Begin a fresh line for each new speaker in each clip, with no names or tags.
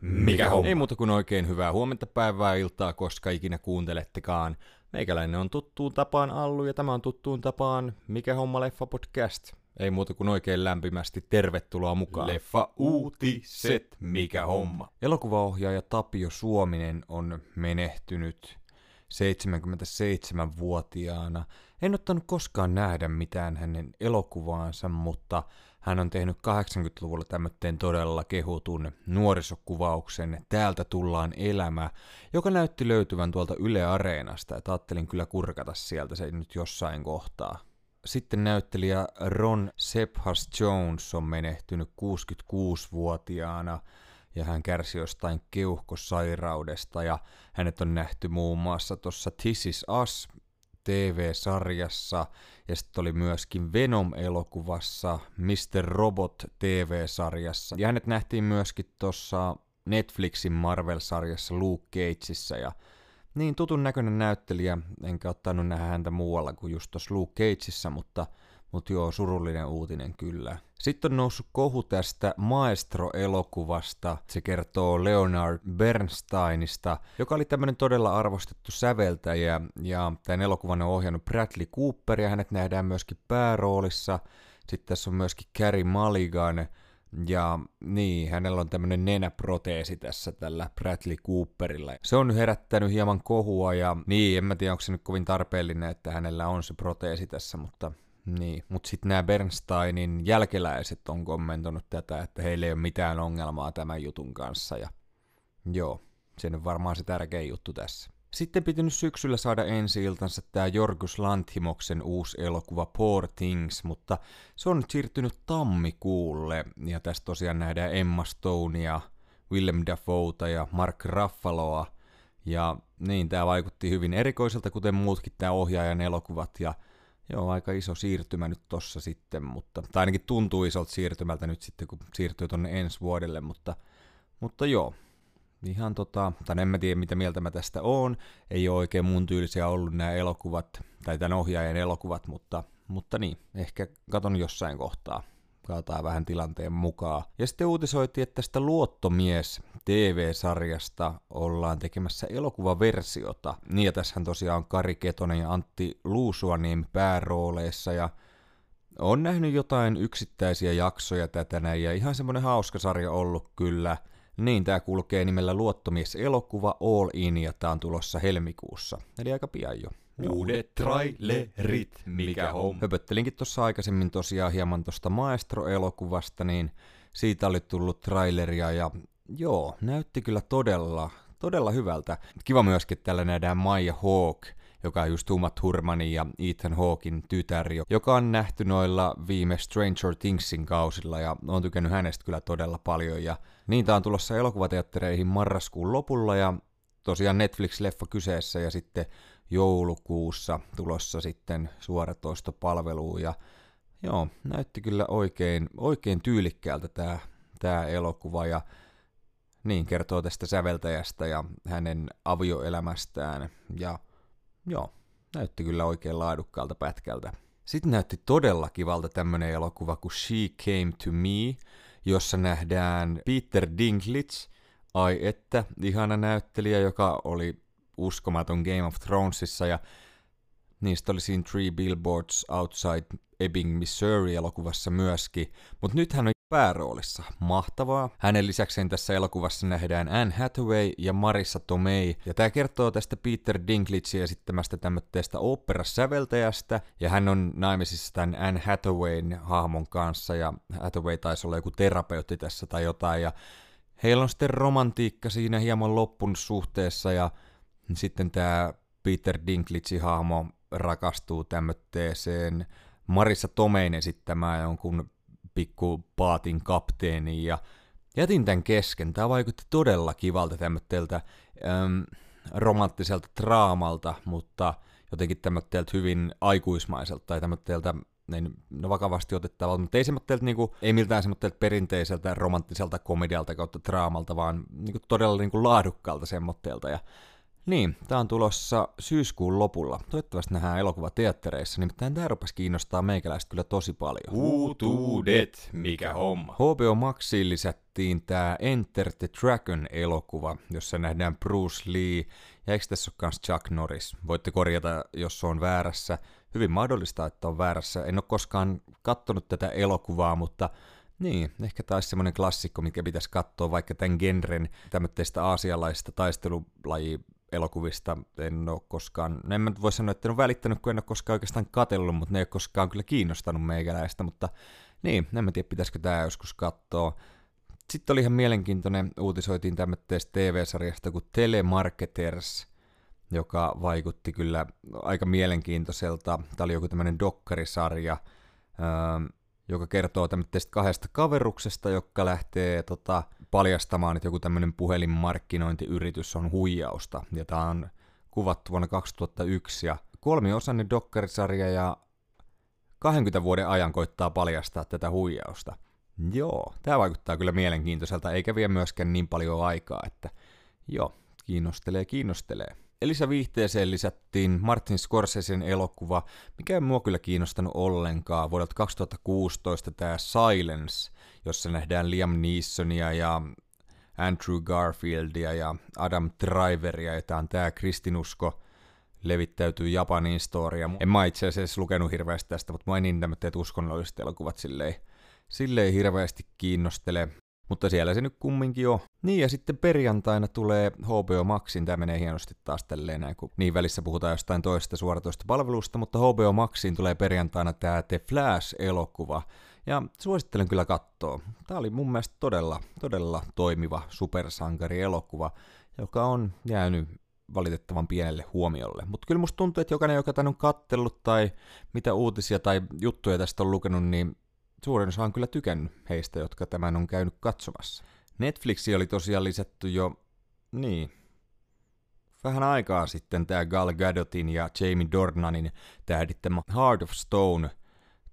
Mikä homma?
Ei muuta kuin oikein hyvää huomenta, päivää, iltaa, koska ikinä kuuntelettekaan. Meikäläinen on tuttuun tapaan Allu ja tämä on tuttuun tapaan Mikä homma leffa podcast. Ei muuta kuin oikein lämpimästi tervetuloa mukaan.
Leffa uutiset. Mikä homma?
Elokuvaohjaaja Tapio Suominen on menehtynyt 77-vuotiaana. En ottanut koskaan nähdä mitään hänen elokuvaansa, mutta hän on tehnyt 80-luvulla tämmöten todella kehutun nuorisokuvauksen. Täältä tullaan elämä, joka näytti löytyvän tuolta Yle Areenasta, että ajattelin kyllä kurkata sieltä se nyt jossain kohtaa. Sitten näyttelijä Ron Sephas Jones on menehtynyt 66-vuotiaana ja hän kärsi jostain keuhkosairaudesta. Ja hänet on nähty muun muassa tuossa This Is Us TV-sarjassa ja sitten oli myöskin Venom-elokuvassa, Mr. Robot TV-sarjassa ja hänet nähtiin myöskin tuossa Netflixin Marvel-sarjassa Luke Cageissa ja niin tutun näköinen näyttelijä, enkä ottanut nähdä häntä muualla kuin just tuossa Luke Cageissa, mutta, mutta joo, surullinen uutinen kyllä. Sitten on noussut kohu tästä Maestro-elokuvasta. Se kertoo Leonard Bernsteinista, joka oli tämmöinen todella arvostettu säveltäjä. Ja tämän elokuvan on ohjannut Bradley Cooper ja hänet nähdään myöskin pääroolissa. Sitten tässä on myöskin Carrie Mulligan, ja niin, hänellä on tämmöinen nenäproteesi tässä tällä Bradley Cooperilla. Se on herättänyt hieman kohua ja niin, en mä tiedä onko se nyt kovin tarpeellinen, että hänellä on se proteesi tässä, mutta niin. Mutta sitten nämä Bernsteinin jälkeläiset on kommentoinut tätä, että heillä ei ole mitään ongelmaa tämän jutun kanssa ja joo, se on varmaan se tärkein juttu tässä. Sitten piti nyt syksyllä saada ensi iltansa tämä Jorgus Lanthimoksen uusi elokuva Poor Things, mutta se on nyt siirtynyt tammikuulle, ja tässä tosiaan nähdään Emma Stonea, Willem Dafoeta ja Mark Ruffaloa, ja niin, tämä vaikutti hyvin erikoiselta, kuten muutkin tämä ohjaajan elokuvat, ja joo, aika iso siirtymä nyt tossa sitten, mutta, tai ainakin tuntuu isolta siirtymältä nyt sitten, kun siirtyy tonne ensi vuodelle, mutta, mutta joo, ihan tota, tai en mä tiedä mitä mieltä mä tästä oon, ei ole oikein mun tyylisiä ollut nämä elokuvat, tai tämän ohjaajan elokuvat, mutta, mutta niin, ehkä katon jossain kohtaa. Katsotaan vähän tilanteen mukaan. Ja sitten uutisoitiin, että tästä Luottomies TV-sarjasta ollaan tekemässä elokuvaversiota. Niin ja tässähän tosiaan on Kari Ketonen ja Antti Luusuaniemi päärooleissa ja on nähnyt jotain yksittäisiä jaksoja tätä näin ja ihan semmonen hauska sarja ollut kyllä – niin, tämä kulkee nimellä Luottomies-elokuva All In ja tämä on tulossa helmikuussa, eli aika pian jo.
Uudet trailerit, mikä on.
Höpöttelinkin tuossa aikaisemmin tosiaan hieman tuosta Maestro-elokuvasta, niin siitä oli tullut traileria ja joo, näytti kyllä todella, todella hyvältä. Kiva myöskin, täällä nähdään Maija Hawk, joka on just Uma Thurmanin ja Ethan Hawkin tytär, joka on nähty noilla viime Stranger Thingsin kausilla ja on tykännyt hänestä kyllä todella paljon. Ja niin tää on tulossa elokuvateattereihin marraskuun lopulla ja tosiaan Netflix-leffa kyseessä ja sitten joulukuussa tulossa sitten suoratoistopalveluun. Ja joo, näytti kyllä oikein, oikein tyylikkäältä tämä tää elokuva. Ja niin kertoo tästä säveltäjästä ja hänen avioelämästään. Ja Joo, näytti kyllä oikein laadukkaalta pätkältä. Sitten näytti todella kivalta tämmönen elokuva kuin She Came to Me, jossa nähdään Peter Dinklage, ai että, ihana näyttelijä, joka oli uskomaton Game of Thronesissa ja niistä oli siinä Three Billboards Outside Ebbing, Missouri-elokuvassa myöskin, mutta nyt hän on pääroolissa. Mahtavaa. Hänen lisäkseen tässä elokuvassa nähdään Anne Hathaway ja Marissa Tomei, ja tämä kertoo tästä Peter Dinklage esittämästä tämmöistä operasäveltäjästä, ja hän on naimisissa tämän Anne Hathawayn hahmon kanssa, ja Hathaway taisi olla joku terapeutti tässä tai jotain, ja heillä on sitten romantiikka siinä hieman loppun suhteessa, ja sitten tämä Peter Dinklage-hahmo rakastuu tämmöiseen Marissa Tomein esittämään jonkun pikku paatin kapteeni ja jätin tämän kesken. Tämä vaikutti todella kivalta tämmöteltä äm, romanttiselta draamalta, mutta jotenkin tämmöteltä hyvin aikuismaiselta tai tämmöteltä niin, no vakavasti otettavalta, mutta ei niinku, ei miltään semmoitteelta perinteiseltä romanttiselta komedialta kautta draamalta, vaan niinku todella niinku laadukkaalta semmoitteelta. Ja niin, tää on tulossa syyskuun lopulla. Toivottavasti nähdään elokuva teattereissa, nimittäin tää rupesi kiinnostaa meikäläistä kyllä tosi paljon.
Uutuudet, mikä homma.
HBO Maxiin lisättiin tämä Enter the Dragon-elokuva, jossa nähdään Bruce Lee, ja eikö tässä ole myös Chuck Norris? Voitte korjata, jos on väärässä. Hyvin mahdollista, että on väärässä. En ole koskaan katsonut tätä elokuvaa, mutta niin, ehkä taas semmoinen klassikko, mikä pitäisi katsoa vaikka tämän genren tämmöistä aasialaisista taistelulaji elokuvista en ole koskaan, no en mä voi sanoa, että en ole välittänyt, kun en ole koskaan oikeastaan katsellut, mutta ne ei ole koskaan kyllä kiinnostanut meikäläistä, mutta niin, en mä tiedä, pitäisikö tämä joskus katsoa. Sitten oli ihan mielenkiintoinen, uutisoitiin tämmöistä TV-sarjasta kuin Telemarketers, joka vaikutti kyllä aika mielenkiintoiselta. Tämä oli joku tämmöinen dokkarisarja, öö, joka kertoo tämmöistä kahdesta kaveruksesta, joka lähtee tota, paljastamaan, että joku tämmöinen puhelinmarkkinointiyritys on huijausta. Ja tämä on kuvattu vuonna 2001 ja kolmiosainen dokkarisarja ja 20 vuoden ajan koittaa paljastaa tätä huijausta. Joo, tämä vaikuttaa kyllä mielenkiintoiselta, eikä vie myöskään niin paljon aikaa, että joo, kiinnostelee, kiinnostelee. Elisa viihteeseen lisättiin Martin Scorsesen elokuva, mikä ei mua kyllä kiinnostanut ollenkaan, vuodelta 2016 tämä Silence, jossa nähdään Liam Neesonia ja Andrew Garfieldia ja Adam Driveria, ja tämä on tämä kristinusko levittäytyy Japanin storia. En mä itse asiassa lukenut hirveästi tästä, mutta mä en niin tämmöiset uskonnolliset elokuvat silleen, silleen hirveästi kiinnostele. Mutta siellä se nyt kumminkin on. Niin ja sitten perjantaina tulee HBO Maxin, tämä menee hienosti taas tälleen näin, kun niin välissä puhutaan jostain toisesta suoratoista palvelusta, mutta HBO Maxin tulee perjantaina tämä The Flash-elokuva. Ja suosittelen kyllä katsoa. Tämä oli mun mielestä todella, todella toimiva supersankari-elokuva, joka on jäänyt valitettavan pienelle huomiolle. Mutta kyllä musta tuntuu, että jokainen, joka tän on kattellut tai mitä uutisia tai juttuja tästä on lukenut, niin suurin osa on kyllä tykännyt heistä, jotka tämän on käynyt katsomassa. Netflixi oli tosiaan lisätty jo, niin, vähän aikaa sitten tämä Gal Gadotin ja Jamie Dornanin tähdittämä Heart of Stone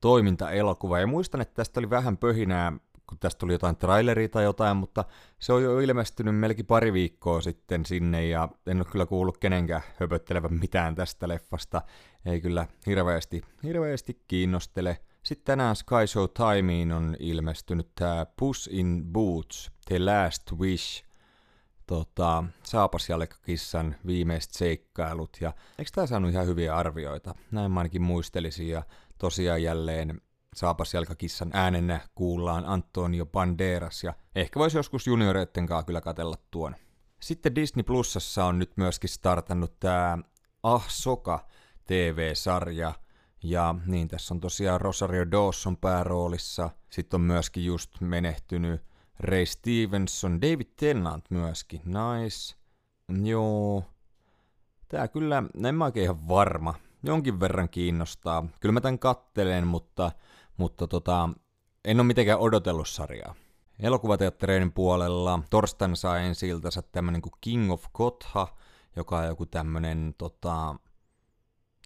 toimintaelokuva. Ja muistan, että tästä oli vähän pöhinää, kun tästä tuli jotain traileria tai jotain, mutta se on jo ilmestynyt melkein pari viikkoa sitten sinne ja en ole kyllä kuullut kenenkään höpöttelevän mitään tästä leffasta. Ei kyllä hirveästi, hirveästi kiinnostele. Sitten tänään Sky Show Timeen on ilmestynyt tämä Puss in Boots, The Last Wish, tota, saapasjalkakissan viimeiset seikkailut. Ja eikö tämä saanut ihan hyviä arvioita? Näin mä ainakin muistelisin. Ja tosiaan jälleen saapasjalkakissan äänenä kuullaan Antonio Banderas. Ja ehkä voisi joskus junioreitten kanssa kyllä katella tuon. Sitten Disney Plusassa on nyt myöskin startannut tämä Ah Soka TV-sarja – ja niin, tässä on tosiaan Rosario Dawson pääroolissa. Sitten on myöskin just menehtynyt Ray Stevenson, David Tennant myöskin, nice. Joo. Tää kyllä, en mä oikein ihan varma. Jonkin verran kiinnostaa. Kyllä mä tän kattelen, mutta, mutta tota, en ole mitenkään odotellut sarjaa. Elokuvateattereiden puolella torstaina saa ensi iltansa tämmönen kuin King of Kotha, joka on joku tämmönen tota,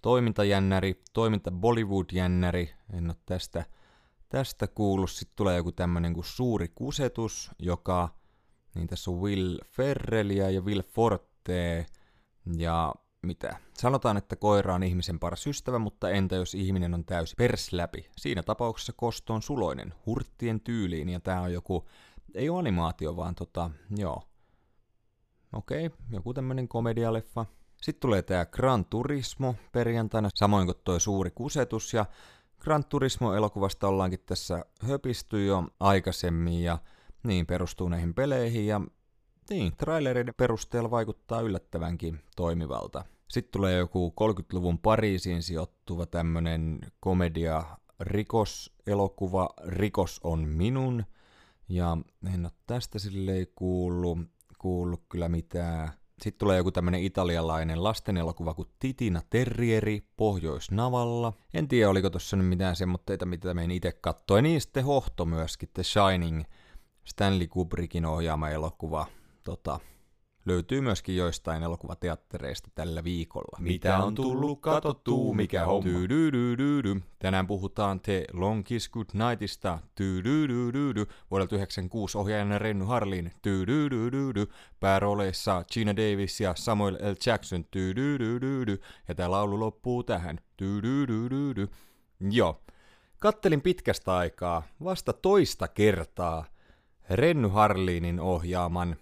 toimintajännäri, toiminta Bollywood-jännäri, en ole tästä, tästä kuullut. Sitten tulee joku tämmönen kuin Suuri kusetus, joka, niin tässä on Will Ferrellia ja Will Forte, ja mitä? Sanotaan, että koira on ihmisen paras ystävä, mutta entä jos ihminen on täysi pers läpi? Siinä tapauksessa kosto on suloinen, hurttien tyyliin, ja tää on joku, ei ole animaatio, vaan tota, joo. Okei, okay, joku tämmönen komedialeffa. Sitten tulee tämä Gran Turismo perjantaina, samoin kuin tuo suuri kusetus. Ja Gran Turismo-elokuvasta ollaankin tässä höpisty jo aikaisemmin ja niin perustuu näihin peleihin ja niin, trailereiden perusteella vaikuttaa yllättävänkin toimivalta. Sitten tulee joku 30-luvun Pariisiin sijoittuva tämmönen komedia rikoselokuva Rikos on minun. Ja en ole tästä silleen kuullut, kuullut kyllä mitään. Sitten tulee joku tämmönen italialainen lastenelokuva kuin Titina Terrieri Pohjoisnavalla. En tiedä, oliko tossa nyt mitään semmoitteita, mitä meidän itse kattoi. Niin sitten Hohto myöskin, The Shining, Stanley Kubrickin ohjaama elokuva. Tota, löytyy myöskin joistain elokuvateattereista tällä viikolla.
Mitä on tullut katottuu, mikä homma?
Tänään puhutaan The Long Kiss Good Nightista. Vuodelta 96 ohjaajana Renny Harlin. Päärooleissa Gina Davis ja Samuel L. Jackson. Ja tämä laulu loppuu tähän. Joo. Kattelin pitkästä aikaa, vasta toista kertaa, Renny Harlinin ohjaaman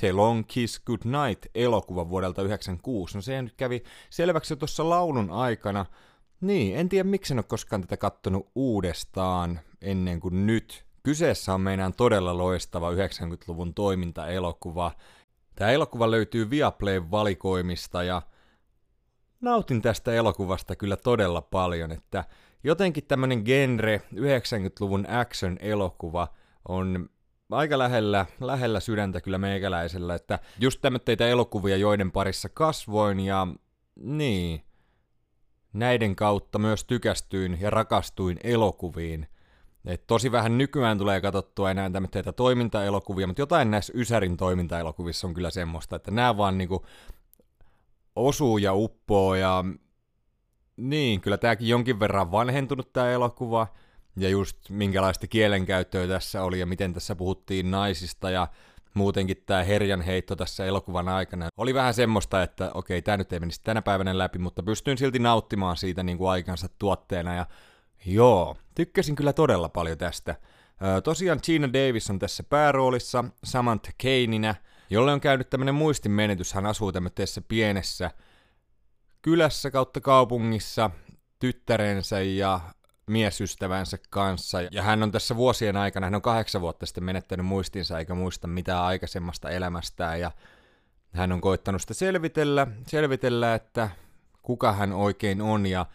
The Long Kiss Goodnight elokuva vuodelta 1996. No se nyt kävi selväksi jo tuossa laulun aikana. Niin, en tiedä miksi en ole koskaan tätä kattonut uudestaan ennen kuin nyt. Kyseessä on meidän todella loistava 90-luvun toimintaelokuva. Tämä elokuva löytyy Viaplayn valikoimista ja nautin tästä elokuvasta kyllä todella paljon, että jotenkin tämmönen genre 90-luvun action-elokuva on aika lähellä, lähellä sydäntä kyllä meikäläisellä, että just tämmöitä elokuvia, joiden parissa kasvoin ja niin, näiden kautta myös tykästyin ja rakastuin elokuviin. Et tosi vähän nykyään tulee katsottua enää tämmöitä toimintaelokuvia, mutta jotain näissä Ysärin toimintaelokuvissa on kyllä semmoista, että nämä vaan niinku osuu ja uppoo ja niin, kyllä tämäkin jonkin verran vanhentunut tämä elokuva, ja just minkälaista kielenkäyttöä tässä oli ja miten tässä puhuttiin naisista ja muutenkin tämä herjan heitto tässä elokuvan aikana oli vähän semmoista, että okei, tämä nyt ei menisi tänä päivänä läpi, mutta pystyin silti nauttimaan siitä niin kuin aikansa tuotteena ja joo, tykkäsin kyllä todella paljon tästä. Tosiaan Gina Davis on tässä pääroolissa, Samantha Keininä, jolle on käynyt tämmönen muistinmenetys, hän asuu tämmöisessä pienessä kylässä kautta kaupungissa tyttärensä ja miesystävänsä kanssa. Ja hän on tässä vuosien aikana, hän on kahdeksan vuotta sitten menettänyt muistinsa eikä muista mitään aikaisemmasta elämästään. Ja hän on koittanut sitä selvitellä, selvitellä, että kuka hän oikein on ja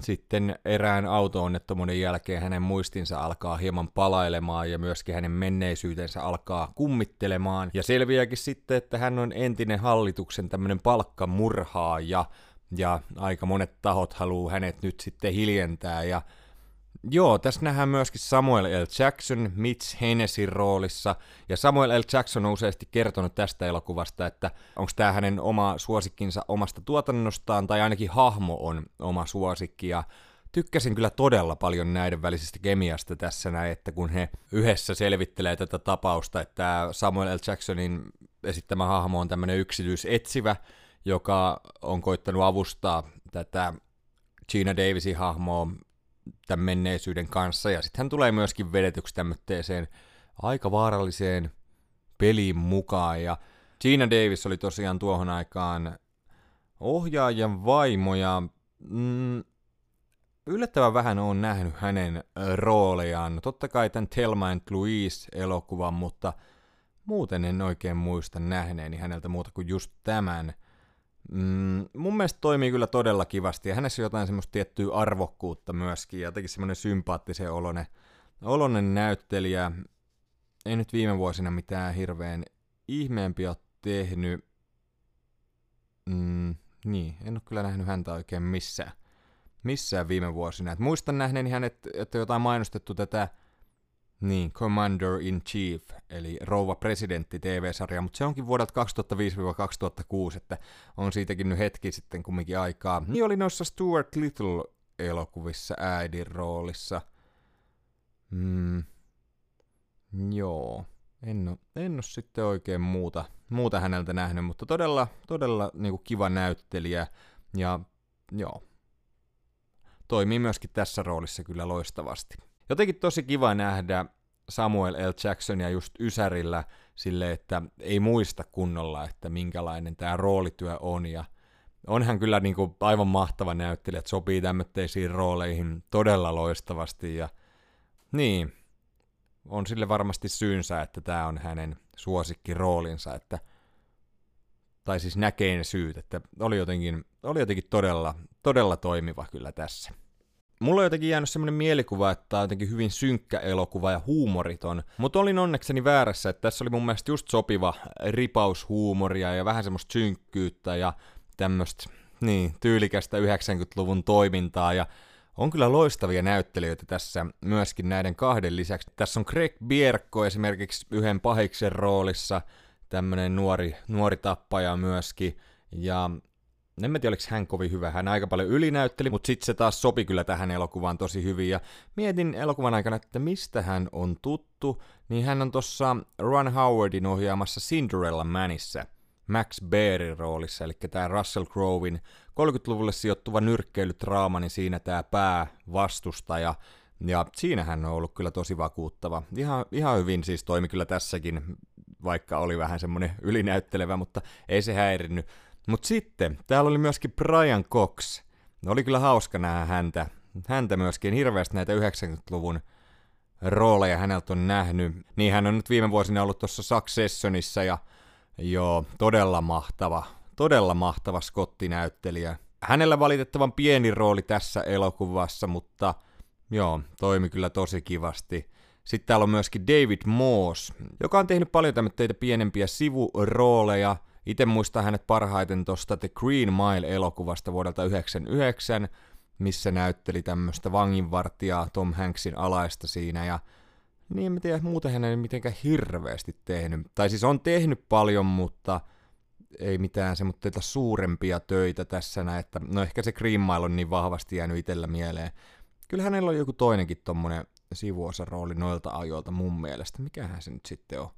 sitten erään auto-onnettomuuden jälkeen hänen muistinsa alkaa hieman palailemaan ja myöskin hänen menneisyytensä alkaa kummittelemaan. Ja selviääkin sitten, että hän on entinen hallituksen tämmöinen palkkamurhaaja ja aika monet tahot haluaa hänet nyt sitten hiljentää ja Joo, tässä nähdään myöskin Samuel L. Jackson Mitch Hennessin roolissa, ja Samuel L. Jackson on useasti kertonut tästä elokuvasta, että onko tämä hänen oma suosikkinsa omasta tuotannostaan, tai ainakin hahmo on oma suosikki, ja tykkäsin kyllä todella paljon näiden välisestä kemiasta tässä näin, että kun he yhdessä selvittelee tätä tapausta, että Samuel L. Jacksonin esittämä hahmo on tämmöinen yksityisetsivä, joka on koittanut avustaa tätä Gina Davisin hahmoa tämän menneisyyden kanssa, ja sitten hän tulee myöskin vedetyksi tämmöiseen aika vaaralliseen peliin mukaan, ja Gina Davis oli tosiaan tuohon aikaan ohjaajan vaimo, ja mm, yllättävän vähän on nähnyt hänen roolejaan. Totta kai tämän Telma and Louise-elokuvan, mutta muuten en oikein muista nähneeni häneltä muuta kuin just tämän – Mm, mun mielestä toimii kyllä todella kivasti ja hänessä on jotain semmoista tiettyä arvokkuutta myöskin ja jotenkin semmoinen sympaattisen olonen, olonen näyttelijä. Ei nyt viime vuosina mitään hirveän ihmeempi ole tehnyt. Mm, niin, en ole kyllä nähnyt häntä oikein missään, missään viime vuosina. Et muistan nähneeni hänet, että jotain mainostettu tätä niin, Commander in Chief, eli Rouva presidentti TV-sarja, mutta se onkin vuodelta 2005-2006, että on siitäkin nyt hetki sitten kumminkin aikaa. Niin oli noissa Stuart Little-elokuvissa äidin roolissa. Mm, joo, en ole, en ole sitten oikein muuta, muuta häneltä nähnyt, mutta todella, todella niin kuin kiva näyttelijä ja joo, toimii myöskin tässä roolissa kyllä loistavasti. Jotenkin tosi kiva nähdä Samuel L. Jacksonia just Ysärillä sille, että ei muista kunnolla, että minkälainen tämä roolityö on. Ja onhan kyllä niin kuin aivan mahtava näyttelijä, että sopii tämmöisiin rooleihin todella loistavasti. Ja niin, on sille varmasti syynsä, että tämä on hänen suosikkiroolinsa, että tai siis näkee ne syyt, että oli jotenkin, oli jotenkin todella, todella toimiva kyllä tässä mulla on jotenkin jäänyt semmoinen mielikuva, että tämä on jotenkin hyvin synkkä elokuva ja huumoriton, mutta olin onnekseni väärässä, että tässä oli mun mielestä just sopiva ripaus huumoria ja vähän semmoista synkkyyttä ja tämmöistä niin, tyylikästä 90-luvun toimintaa. Ja on kyllä loistavia näyttelijöitä tässä myöskin näiden kahden lisäksi. Tässä on Greg Bierko esimerkiksi yhden pahiksen roolissa, tämmönen nuori, nuori tappaja myöskin, ja en mä tiedä, oliko hän kovin hyvä. Hän aika paljon ylinäytteli, mutta sitten se taas sopi kyllä tähän elokuvaan tosi hyvin. Ja mietin elokuvan aikana, että mistä hän on tuttu, niin hän on tuossa Ron Howardin ohjaamassa Cinderella Manissa. Max Bearin roolissa, eli tämä Russell Crowein 30-luvulle sijoittuva nyrkkeilytraama, niin siinä tämä päävastustaja, Ja siinä hän on ollut kyllä tosi vakuuttava. Ihan, ihan hyvin siis toimi kyllä tässäkin, vaikka oli vähän semmoinen ylinäyttelevä, mutta ei se häirinnyt. Mutta sitten, täällä oli myöskin Brian Cox. Oli kyllä hauska nähdä häntä. Häntä myöskin hirveästi näitä 90-luvun rooleja häneltä on nähnyt. Niin hän on nyt viime vuosina ollut tuossa Successionissa ja joo, todella mahtava, todella mahtava skottinäyttelijä. Hänellä valitettavan pieni rooli tässä elokuvassa, mutta joo, toimi kyllä tosi kivasti. Sitten täällä on myöskin David Moss, joka on tehnyt paljon tämmöitä pienempiä sivurooleja. Itse muistan hänet parhaiten tuosta The Green Mile-elokuvasta vuodelta 1999, missä näytteli tämmöistä vanginvartijaa Tom Hanksin alaista siinä, ja niin en tiedä, muuten hän ei mitenkään hirveästi tehnyt. Tai siis on tehnyt paljon, mutta ei mitään semmoitteita suurempia töitä tässä näin, että no ehkä se Green Mile on niin vahvasti jäänyt itsellä mieleen. Kyllä hänellä on joku toinenkin tommonen sivuosarooli noilta ajoilta mun mielestä. Mikähän se nyt sitten on?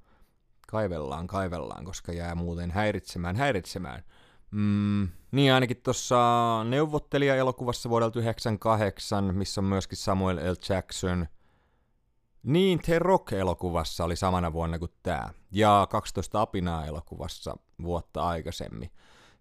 Kaivellaan, kaivellaan, koska jää muuten häiritsemään, häiritsemään. Mm, niin ainakin tuossa neuvottelija-elokuvassa vuodelta 98, missä on myöskin Samuel L. Jackson. Niin, The Rock-elokuvassa oli samana vuonna kuin tämä. Ja 12 apinaa-elokuvassa vuotta aikaisemmin.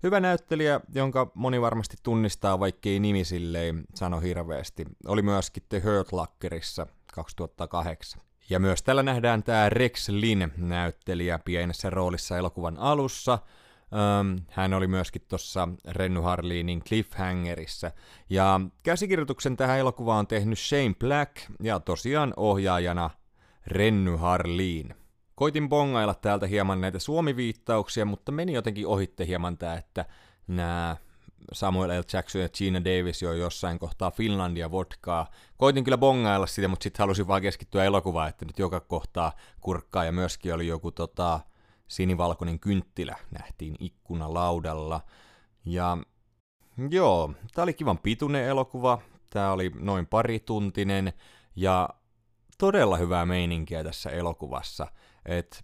Hyvä näyttelijä, jonka moni varmasti tunnistaa, vaikkei nimi silleen sano hirveästi. Oli myöskin The Hurt Lockerissa 2008. Ja myös täällä nähdään tämä Rex Lin näyttelijä pienessä roolissa elokuvan alussa – hän oli myöskin tuossa Renny Harlinin Cliffhangerissa. Ja käsikirjoituksen tähän elokuvaan on tehnyt Shane Black ja tosiaan ohjaajana Renny Harlin. Koitin bongailla täältä hieman näitä suomiviittauksia, mutta meni jotenkin ohitte hieman tämä, että nämä Samuel L. Jackson ja Gina Davis jo jossain kohtaa Finlandia vodkaa. Koitin kyllä bongailla sitä, mutta sitten halusin vaan keskittyä elokuvaan, että nyt joka kohtaa kurkkaa ja myöskin oli joku tota, sinivalkoinen kynttilä nähtiin ikkunalaudalla. Ja joo, tää oli kivan pituinen elokuva, tää oli noin parituntinen ja todella hyvää meininkiä tässä elokuvassa. Et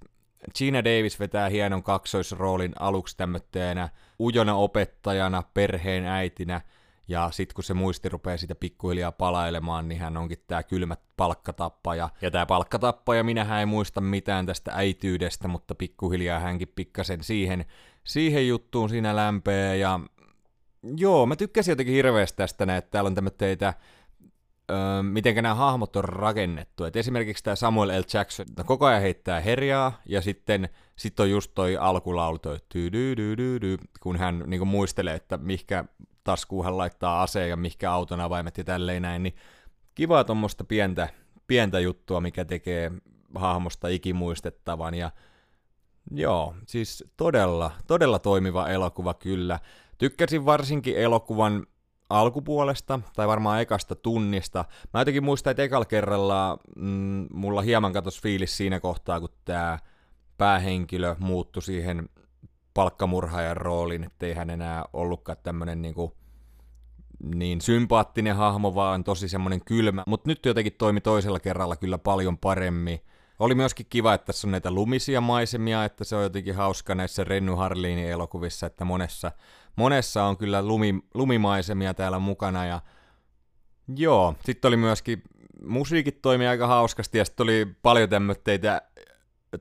Gina Davis vetää hienon kaksoisroolin aluksi tämmötteenä ujona opettajana, perheen äitinä – ja sitten kun se muisti rupeaa sitä pikkuhiljaa palailemaan, niin hän onkin tämä kylmä palkkatappaja. Ja tämä palkkatappaja, minähän ei muista mitään tästä äityydestä, mutta pikkuhiljaa hänkin pikkasen siihen, siihen juttuun siinä lämpee. Ja joo, mä tykkäsin jotenkin hirveästi tästä, että täällä on tämmöitä öö, miten nämä hahmot on rakennettu. Et esimerkiksi tämä Samuel L. Jackson no koko ajan heittää herjaa, ja sitten sit on just toi alkulaulu, toi kun hän niin muistelee, että mihkä taskuun hän laittaa aseen ja mihinkä auton avaimet ja tälleen näin, niin kivaa tuommoista pientä, pientä juttua, mikä tekee hahmosta ikimuistettavan ja joo, siis todella, todella toimiva elokuva kyllä. Tykkäsin varsinkin elokuvan alkupuolesta, tai varmaan ekasta tunnista. Mä jotenkin muistan, että ekalla kerralla mm, mulla hieman katos fiilis siinä kohtaa, kun tämä päähenkilö muuttui siihen palkkamurhaajan roolin, ettei hän enää ollutkaan tämmönen niinku niin sympaattinen hahmo, vaan tosi semmoinen kylmä. Mutta nyt jotenkin toimi toisella kerralla kyllä paljon paremmin. Oli myöskin kiva, että tässä on näitä lumisia maisemia, että se on jotenkin hauska näissä Renny Harlinin elokuvissa, että monessa, monessa on kyllä lumi, lumimaisemia täällä mukana. Ja joo, sitten oli myöskin, musiikit toimi aika hauskasti ja sitten oli paljon tämmöitä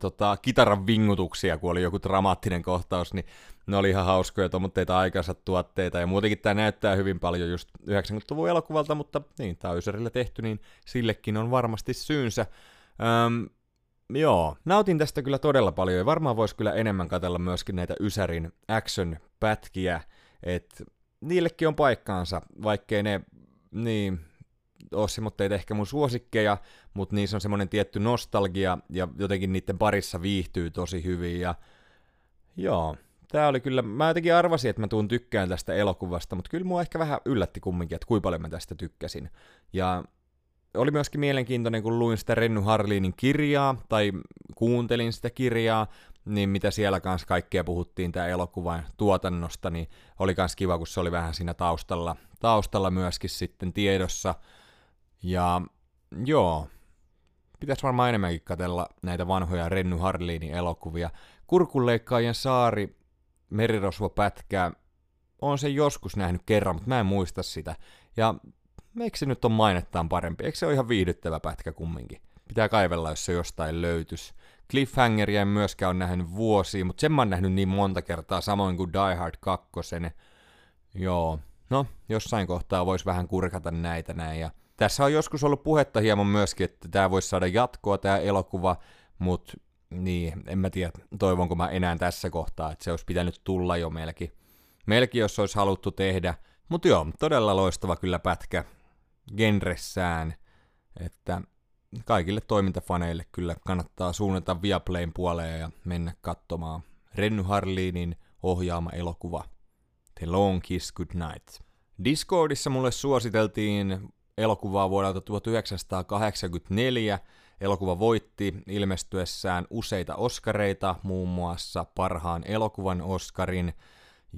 tota, kitaran vingutuksia, kun oli joku dramaattinen kohtaus, niin ne oli ihan hauskoja tuommoitteita aikansa tuotteita, ja muutenkin tämä näyttää hyvin paljon just 90-luvun elokuvalta, mutta niin, tämä on tehty, niin sillekin on varmasti syynsä. Öm, joo, nautin tästä kyllä todella paljon, ja varmaan voisi kyllä enemmän katella myöskin näitä Ysärin action-pätkiä, että niillekin on paikkaansa, vaikkei ne, niin, ole semmoitteita ehkä mun suosikkeja, mutta niissä on semmoinen tietty nostalgia ja jotenkin niiden parissa viihtyy tosi hyvin ja joo, tää oli kyllä, mä jotenkin arvasin, että mä tuun tykkään tästä elokuvasta, mutta kyllä mua ehkä vähän yllätti kumminkin, että kuinka paljon mä tästä tykkäsin. Ja oli myöskin mielenkiintoinen, kun luin sitä Renny Harlinin kirjaa, tai kuuntelin sitä kirjaa, niin mitä siellä kanssa kaikkea puhuttiin tämä elokuvan tuotannosta, niin oli myös kiva, kun se oli vähän siinä taustalla, taustalla myöskin sitten tiedossa. Ja joo, pitäisi varmaan enemmänkin katella näitä vanhoja Renny Harlinin elokuvia. Kurkunleikkaajien saari, merirosvo pätkää, on se joskus nähnyt kerran, mutta mä en muista sitä. Ja miksi se nyt on mainettaan parempi? Eikö se ole ihan viihdyttävä pätkä kumminkin? Pitää kaivella, jos se jostain löytys. Cliffhangeria en myöskään ole nähnyt vuosia, mutta sen mä oon nähnyt niin monta kertaa, samoin kuin Die Hard 2. Joo, no, jossain kohtaa voisi vähän kurkata näitä näin. Ja tässä on joskus ollut puhetta hieman myöskin, että tämä voisi saada jatkoa, tämä elokuva, mutta niin, en mä tiedä, toivonko mä enää tässä kohtaa, että se olisi pitänyt tulla jo melkein. Melkein, jos olisi haluttu tehdä. Mutta joo, todella loistava kyllä pätkä genressään, että kaikille toimintafaneille kyllä kannattaa suunnata Viaplayn puoleen ja mennä katsomaan Renny Harlinin ohjaama elokuva The Long Kiss Goodnight. Discordissa mulle suositeltiin elokuvaa vuodelta 1984. Elokuva voitti ilmestyessään useita oskareita, muun muassa parhaan elokuvan Oscarin.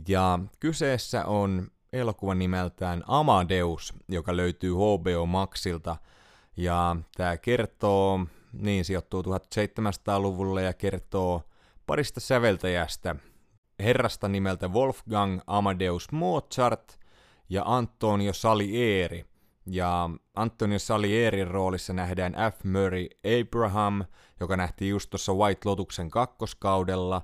Ja kyseessä on elokuva nimeltään Amadeus, joka löytyy HBO Maxilta. Ja tämä kertoo, niin sijoittuu 1700-luvulle ja kertoo parista säveltäjästä, herrasta nimeltä Wolfgang Amadeus Mozart ja Antonio Salieri. Ja Antonio Salierin roolissa nähdään F. Murray Abraham, joka nähtiin just tuossa White Lotuksen kakkoskaudella.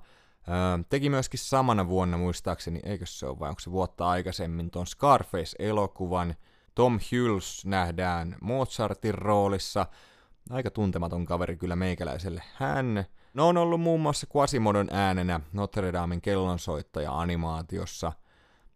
Öö, teki myöskin samana vuonna muistaakseni, eikö se ole vai onko se vuotta aikaisemmin, tuon Scarface-elokuvan. Tom Hulce nähdään Mozartin roolissa. Aika tuntematon kaveri kyllä meikäläiselle. Hän No on ollut muun muassa Quasimodon äänenä Notre Damen kellonsoittaja animaatiossa.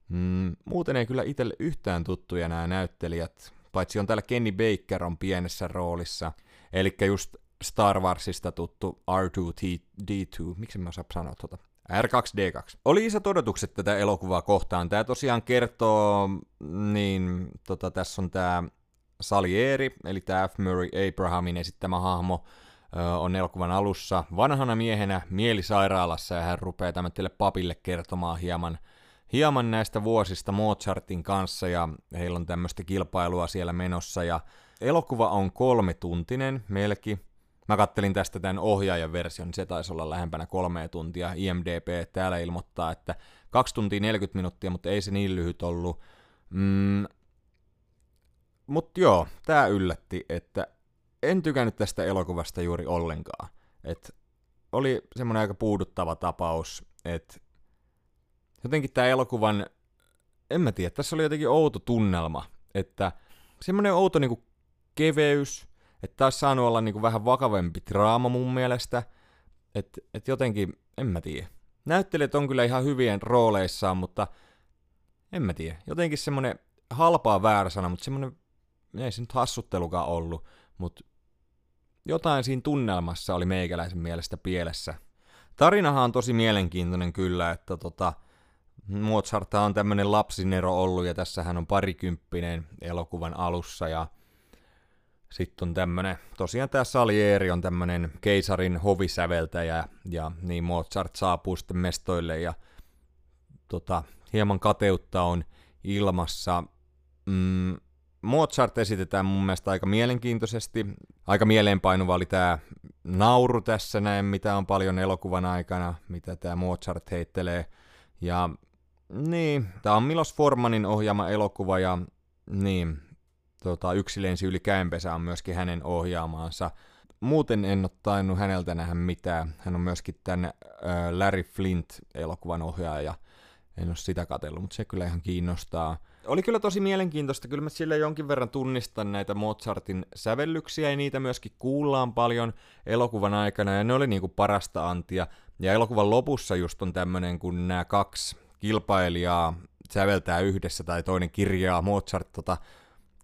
Mm, muuten ei kyllä itselle yhtään tuttuja nämä näyttelijät, paitsi on täällä Kenny Baker on pienessä roolissa. Eli just Star Warsista tuttu R2-D2, miksi mä osaa sanoa tuota? R2D2. Oli isot odotukset tätä elokuvaa kohtaan. Tämä tosiaan kertoo, niin tota, tässä on tämä Salieri, eli tämä F. Murray Abrahamin esittämä hahmo, on elokuvan alussa vanhana miehenä mielisairaalassa ja hän rupeaa tämmöiselle papille kertomaan hieman, hieman näistä vuosista Mozartin kanssa ja heillä on tämmöistä kilpailua siellä menossa ja elokuva on kolmetuntinen melki. Mä kattelin tästä tämän ohjaajan version, niin se taisi olla lähempänä kolmea tuntia. IMDP täällä ilmoittaa, että 2 tuntia 40 minuuttia, mutta ei se niin lyhyt ollut. Mm, mutta joo, tää yllätti, että en tykännyt tästä elokuvasta juuri ollenkaan. Et oli semmoinen aika puuduttava tapaus, että jotenkin tämä elokuvan, en mä tiedä, tässä oli jotenkin outo tunnelma, että semmoinen outo niinku keveys, että taas saanut olla niinku vähän vakavempi draama mun mielestä, että et jotenkin, en mä tiedä. Näyttelijät on kyllä ihan hyvien rooleissaan, mutta en mä tiedä. Jotenkin semmoinen halpaa väärä sana, mutta semmoinen, ei se nyt hassuttelukaan ollut, mutta jotain siinä tunnelmassa oli meikäläisen mielestä pielessä. Tarinahan on tosi mielenkiintoinen kyllä, että tota, Mozart on tämmöinen lapsinero ollut ja tässä hän on parikymppinen elokuvan alussa ja sitten on tämmönen, tosiaan tämä Salieri on tämmönen keisarin hovisäveltäjä ja niin Mozart saapuu sitten mestoille ja tota, hieman kateutta on ilmassa. Mm, Mozart esitetään mun mielestä aika mielenkiintoisesti. Aika mieleenpainuva oli tämä nauru tässä näin, mitä on paljon elokuvan aikana, mitä tämä Mozart heittelee. Ja niin, tämä on Milos Formanin ohjaama elokuva ja niin, tota, Yksi lensi yli käenpesä on myöskin hänen ohjaamaansa. Muuten en ole tainnut häneltä nähdä mitään. Hän on myöskin tämän äh, Larry Flint-elokuvan ohjaaja. En ole sitä katsellut, mutta se kyllä ihan kiinnostaa oli kyllä tosi mielenkiintoista. Kyllä mä sille jonkin verran tunnistan näitä Mozartin sävellyksiä ja niitä myöskin kuullaan paljon elokuvan aikana ja ne oli niinku parasta antia. Ja elokuvan lopussa just on tämmönen, kun nämä kaksi kilpailijaa säveltää yhdessä tai toinen kirjaa Mozart tota,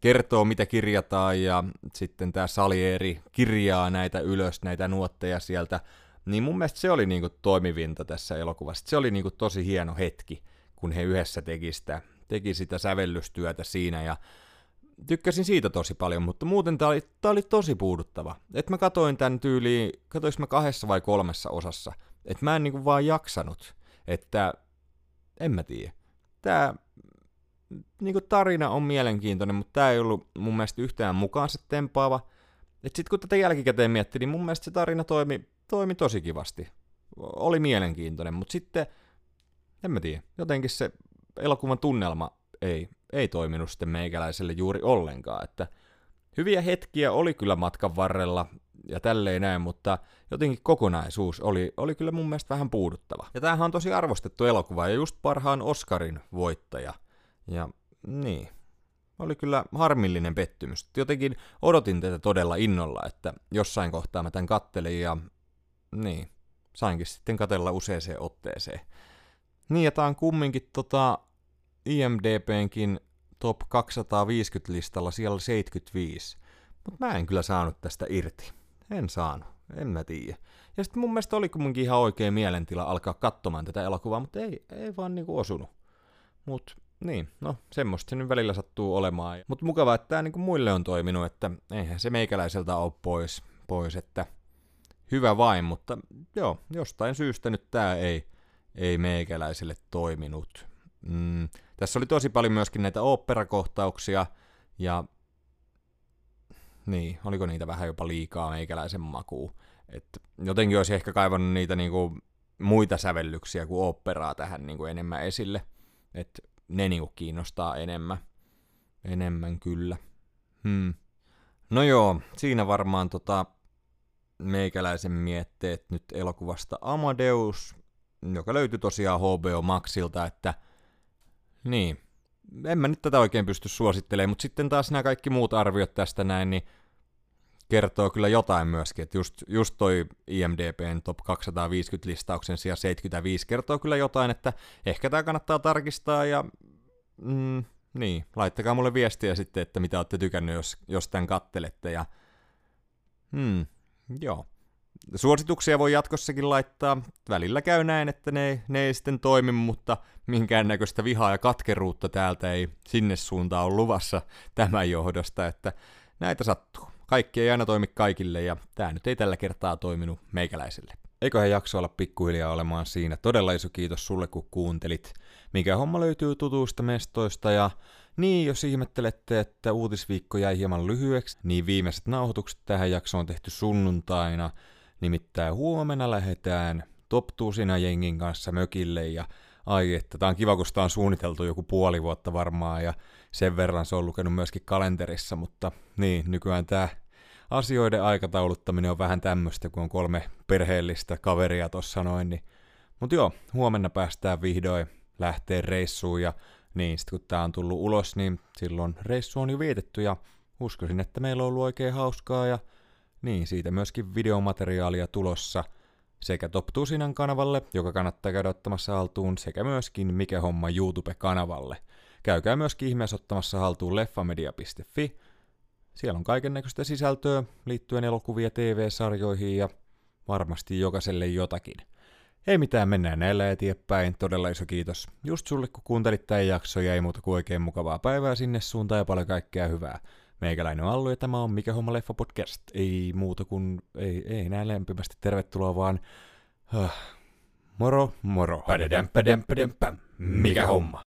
kertoo, mitä kirjataan, ja sitten tämä Salieri kirjaa näitä ylös, näitä nuotteja sieltä, niin mun mielestä se oli niinku toimivinta tässä elokuvassa. Se oli niinku tosi hieno hetki, kun he yhdessä teki sitä teki sitä sävellystyötä siinä ja tykkäsin siitä tosi paljon, mutta muuten tää oli, oli tosi puuduttava. Et mä katoin tän tyyliin, katoinko mä kahdessa vai kolmessa osassa. Et mä en niinku vaan jaksanut. Että en mä tiedä. Tää niinku tarina on mielenkiintoinen, mutta tää ei ollut mun mielestä yhtään mukaansa tempaava. Et sit kun tätä jälkikäteen miettii, niin mun mielestä se tarina toimi, toimi tosi kivasti. Oli mielenkiintoinen, mutta sitten en mä tiedä. Jotenkin se elokuvan tunnelma ei, ei toiminut sitten meikäläiselle juuri ollenkaan, että hyviä hetkiä oli kyllä matkan varrella ja tälleen näin, mutta jotenkin kokonaisuus oli, oli kyllä mun mielestä vähän puuduttava. Ja tämähän on tosi arvostettu elokuva ja just parhaan Oscarin voittaja. Ja niin, oli kyllä harmillinen pettymys. Jotenkin odotin tätä todella innolla, että jossain kohtaa mä tämän kattelin ja niin, sainkin sitten katella useeseen otteeseen. Niin, ja tää on kumminkin tota IMDBnkin top 250 listalla siellä 75. Mutta mä en kyllä saanut tästä irti. En saanut. En mä tiedä. Ja sitten mun mielestä oli kumminkin ihan oikea mielentila alkaa katsomaan tätä elokuvaa, mutta ei, ei vaan niinku osunut. Mut niin, no semmoista se nyt välillä sattuu olemaan. Mutta mukavaa, että tämä niinku muille on toiminut, että eihän se meikäläiseltä ole pois, pois, että hyvä vain, mutta joo, jostain syystä nyt tämä ei, ei meikäläiselle toiminut. Mm, tässä oli tosi paljon myöskin näitä oopperakohtauksia, ja niin, oliko niitä vähän jopa liikaa meikäläisen makuun. Et jotenkin olisi ehkä kaivannut niitä niinku muita sävellyksiä kuin operaa tähän niinku enemmän esille. Et ne niinku kiinnostaa enemmän. Enemmän kyllä. Hmm. No joo, siinä varmaan tota meikäläisen mietteet nyt elokuvasta Amadeus, joka löytyi tosiaan HBO Maxilta, että niin, en mä nyt tätä oikein pysty suosittelemaan, mutta sitten taas nämä kaikki muut arviot tästä näin, niin kertoo kyllä jotain myöskin, että just, just toi IMDBn top 250 listauksen sija 75 kertoo kyllä jotain, että ehkä tämä kannattaa tarkistaa ja mm, niin, laittakaa mulle viestiä sitten, että mitä olette tykännyt, jos, jos tämän kattelette ja hmm, joo. Suosituksia voi jatkossakin laittaa. Välillä käy näin, että ne, ne ei sitten toimi, mutta minkäännäköistä vihaa ja katkeruutta täältä ei sinne suuntaan ole luvassa tämän johdosta, että näitä sattuu. Kaikki ei aina toimi kaikille ja tämä nyt ei tällä kertaa toiminut meikäläiselle. Eiköhän jakso olla pikkuhiljaa olemaan siinä. Todella iso kiitos sulle, kun kuuntelit. Mikä homma löytyy tutuista mestoista ja niin, jos ihmettelette, että uutisviikko jäi hieman lyhyeksi, niin viimeiset nauhoitukset tähän jaksoon on tehty sunnuntaina. Nimittäin huomenna lähdetään Top Tusina jengin kanssa mökille ja ai että, tää on kiva, kun sitä on suunniteltu joku puoli vuotta varmaan ja sen verran se on lukenut myöskin kalenterissa, mutta niin, nykyään tämä asioiden aikatauluttaminen on vähän tämmöistä, kun on kolme perheellistä kaveria tuossa noin, niin mutta joo, huomenna päästään vihdoin lähtee reissuun ja niin, sitten kun tämä on tullut ulos, niin silloin reissu on jo vietetty ja uskoisin, että meillä on ollut oikein hauskaa ja niin, siitä myöskin videomateriaalia tulossa sekä Top Tusinan kanavalle, joka kannattaa käydä ottamassa haltuun, sekä myöskin Mikä Homma YouTube-kanavalle. Käykää myöskin ihmeessä ottamassa haltuun leffamedia.fi. Siellä on kaiken näköistä sisältöä liittyen elokuvia TV-sarjoihin ja varmasti jokaiselle jotakin. Ei mitään, mennään näillä eteenpäin. Todella iso kiitos just sulle, kun kuuntelit tämän jakso ja ei muuta kuin oikein mukavaa päivää sinne suuntaan ja paljon kaikkea hyvää. Meikäläinen on Allu ja tämä on Mikä Homma Leffa Podcast. Ei muuta kuin, ei, ei näin lämpimästi tervetuloa vaan... Uh, moro, moro.
Mikä homma?